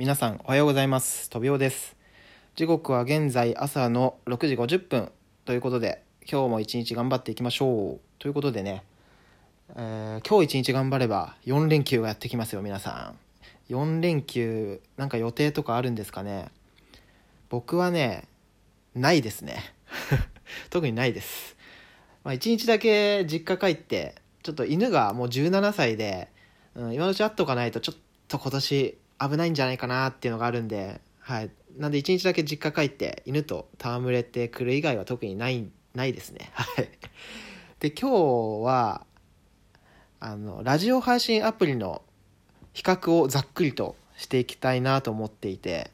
皆さんおはようございます。とびおです。時刻は現在朝の6時50分。ということで今日も一日頑張っていきましょう。ということでね、えー、今日一日頑張れば4連休がやってきますよ皆さん。4連休なんか予定とかあるんですかね？僕はねないですね。特にないです。まあ、1日だけ実家帰ってちょっと犬がもう17歳で、うん、今のうち会っとかないとちょっと今年危ないんじゃないかなっていうのがあるんで、はい。なんで1日だけ実家帰って犬と戯れてくる以外は特にない、ないですね。はい。で、今日は、あの、ラジオ配信アプリの比較をざっくりとしていきたいなと思っていて、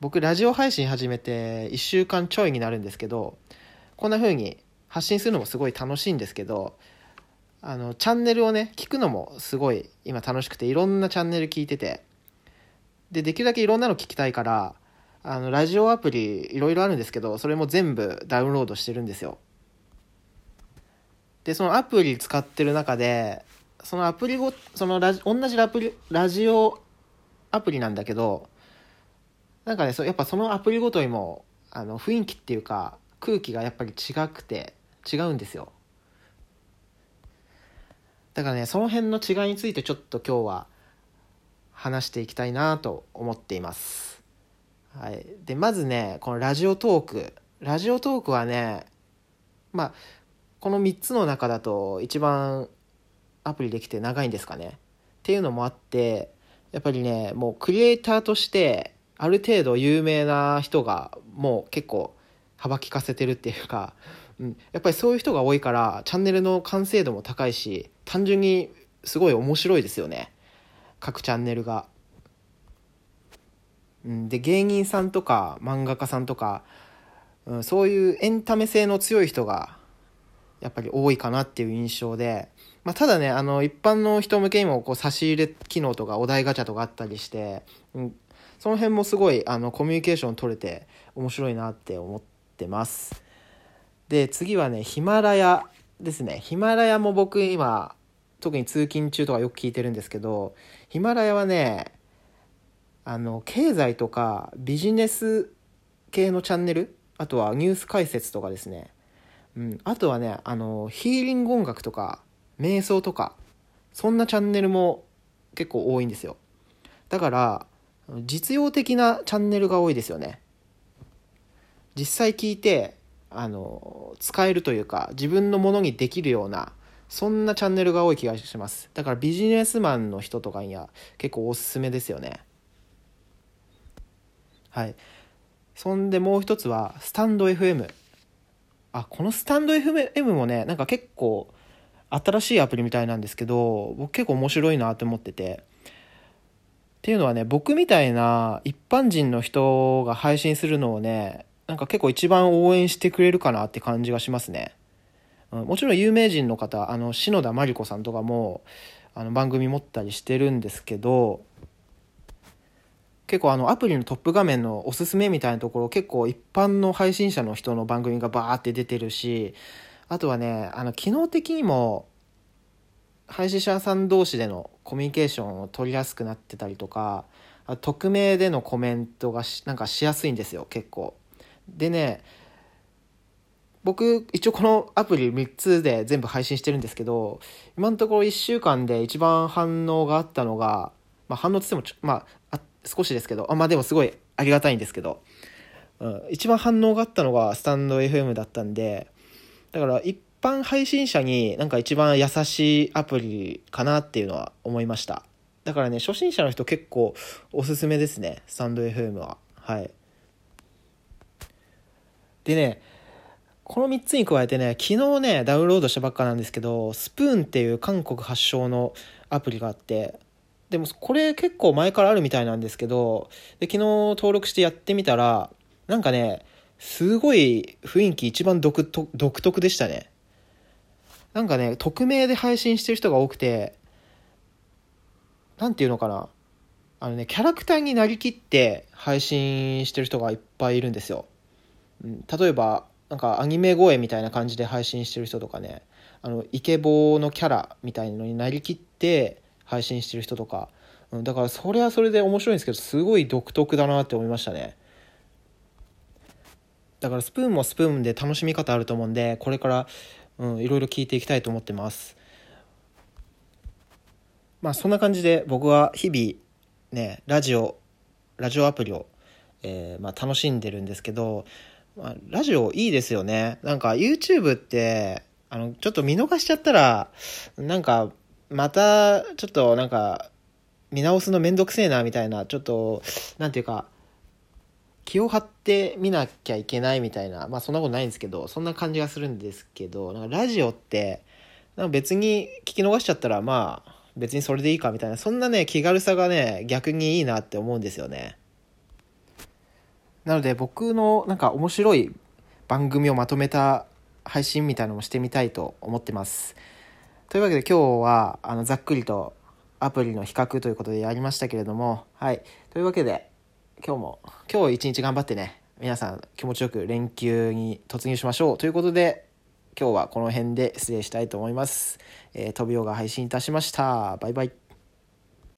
僕、ラジオ配信始めて1週間ちょいになるんですけど、こんな風に発信するのもすごい楽しいんですけど、あの、チャンネルをね、聞くのもすごい今楽しくて、いろんなチャンネル聞いてて、で、できるだけいろんなの聞きたいから、あの、ラジオアプリいろいろあるんですけど、それも全部ダウンロードしてるんですよ。で、そのアプリ使ってる中で、そのアプリご、そのラジ、同じラプリ、ラジオアプリなんだけど、なんかね、そやっぱそのアプリごとにも、あの、雰囲気っていうか、空気がやっぱり違くて、違うんですよ。だからね、その辺の違いについてちょっと今日は話していきたいなと思っています。はい。で、まずね、このラジオトーク。ラジオトークはね、まあ、この3つの中だと一番アプリできて長いんですかね。っていうのもあって、やっぱりね、もうクリエイターとしてある程度有名な人がもう結構幅利かせてるっていうか、うん、やっぱりそういう人が多いからチャンネルの完成度も高いし単純にすごい面白いですよね。各チャンネルが。うん、で芸人さんとか漫画家さんとか、うん、そういうエンタメ性の強い人がやっぱり多いかなっていう印象で、まあ、ただねあの一般の人向けにもこう差し入れ機能とかお題ガチャとかあったりして、うん、その辺もすごいあのコミュニケーション取れて面白いなって思ってます。で、次はね、ヒマラヤですね。ヒマラヤも僕今、特に通勤中とかよく聞いてるんですけど、ヒマラヤはね、あの、経済とかビジネス系のチャンネル、あとはニュース解説とかですね。うん、あとはね、あの、ヒーリング音楽とか、瞑想とか、そんなチャンネルも結構多いんですよ。だから、実用的なチャンネルが多いですよね。実際聞いて、あの使えるというか自分のものにできるようなそんなチャンネルが多い気がします。だからビジネスマンの人とかには結構おすすめですよね。はい。そんでもう一つはスタンド FM あこのスタンド FM もねなんか結構新しいアプリみたいなんですけど僕結構面白いなって思ってて。っていうのはね僕みたいな一般人の人が配信するのをねなんか結構一番応援してくれるかなって感じがしますね。もちろん有名人の方、あの、篠田麻里子さんとかも、あの、番組持ったりしてるんですけど、結構あの、アプリのトップ画面のおすすめみたいなところ、結構一般の配信者の人の番組がバーって出てるし、あとはね、あの、機能的にも、配信者さん同士でのコミュニケーションを取りやすくなってたりとか、匿名でのコメントがなんかしやすいんですよ、結構。でね、僕、一応このアプリ3つで全部配信してるんですけど、今のところ1週間で一番反応があったのが、まあ反応つってもまあ、あ少しですけど、あまあでもすごいありがたいんですけど、うん、一番反応があったのがスタンド FM だったんで、だから一般配信者になんか一番優しいアプリかなっていうのは思いました。だからね、初心者の人結構おすすめですね、スタンド FM は。はい。でね、この3つに加えてね、昨日ね、ダウンロードしたばっかなんですけど、スプーンっていう韓国発祥のアプリがあって、でもこれ結構前からあるみたいなんですけど、で昨日登録してやってみたら、なんかね、すごい雰囲気一番独特でしたね。なんかね、匿名で配信してる人が多くて、なんていうのかな。あのね、キャラクターになりきって配信してる人がいっぱいいるんですよ。例えばなんかアニメ声みたいな感じで配信してる人とかね。あのイケボーのキャラみたいのになりきって配信してる人とか。うんだからそれはそれで面白いんですけどすごい独特だなって思いましたね。だからスプーンもスプーンで楽しみ方あると思うんでこれから、いろいろ聞いていきたいと思ってます。まあそんな感じで僕は日々ねラジオラジオアプリを、えーまあ、楽しんでるんですけど、まあ、ラジオいいですよね。なんか YouTube ってあのちょっと見逃しちゃったらなんかまたちょっとなんか見直すのめんどくせえなみたいなちょっとなんていうか気を張って見なきゃいけないみたいなまあそんなことないんですけどそんな感じがするんですけどなんかラジオってなんか別に聞き逃しちゃったらまあ別にそれでいいかみたいなそんなね気軽さがね逆にいいなって思うんですよね。なので僕のなんか面白い番組をまとめた配信みたいなのもしてみたいと思ってますというわけで今日はあのざっくりとアプリの比較ということでやりましたけれどもはいというわけで今日も今日一日頑張ってね皆さん気持ちよく連休に突入しましょうということで今日はこの辺で失礼したいと思います。えー、飛びが配信いたしました。バイバイ。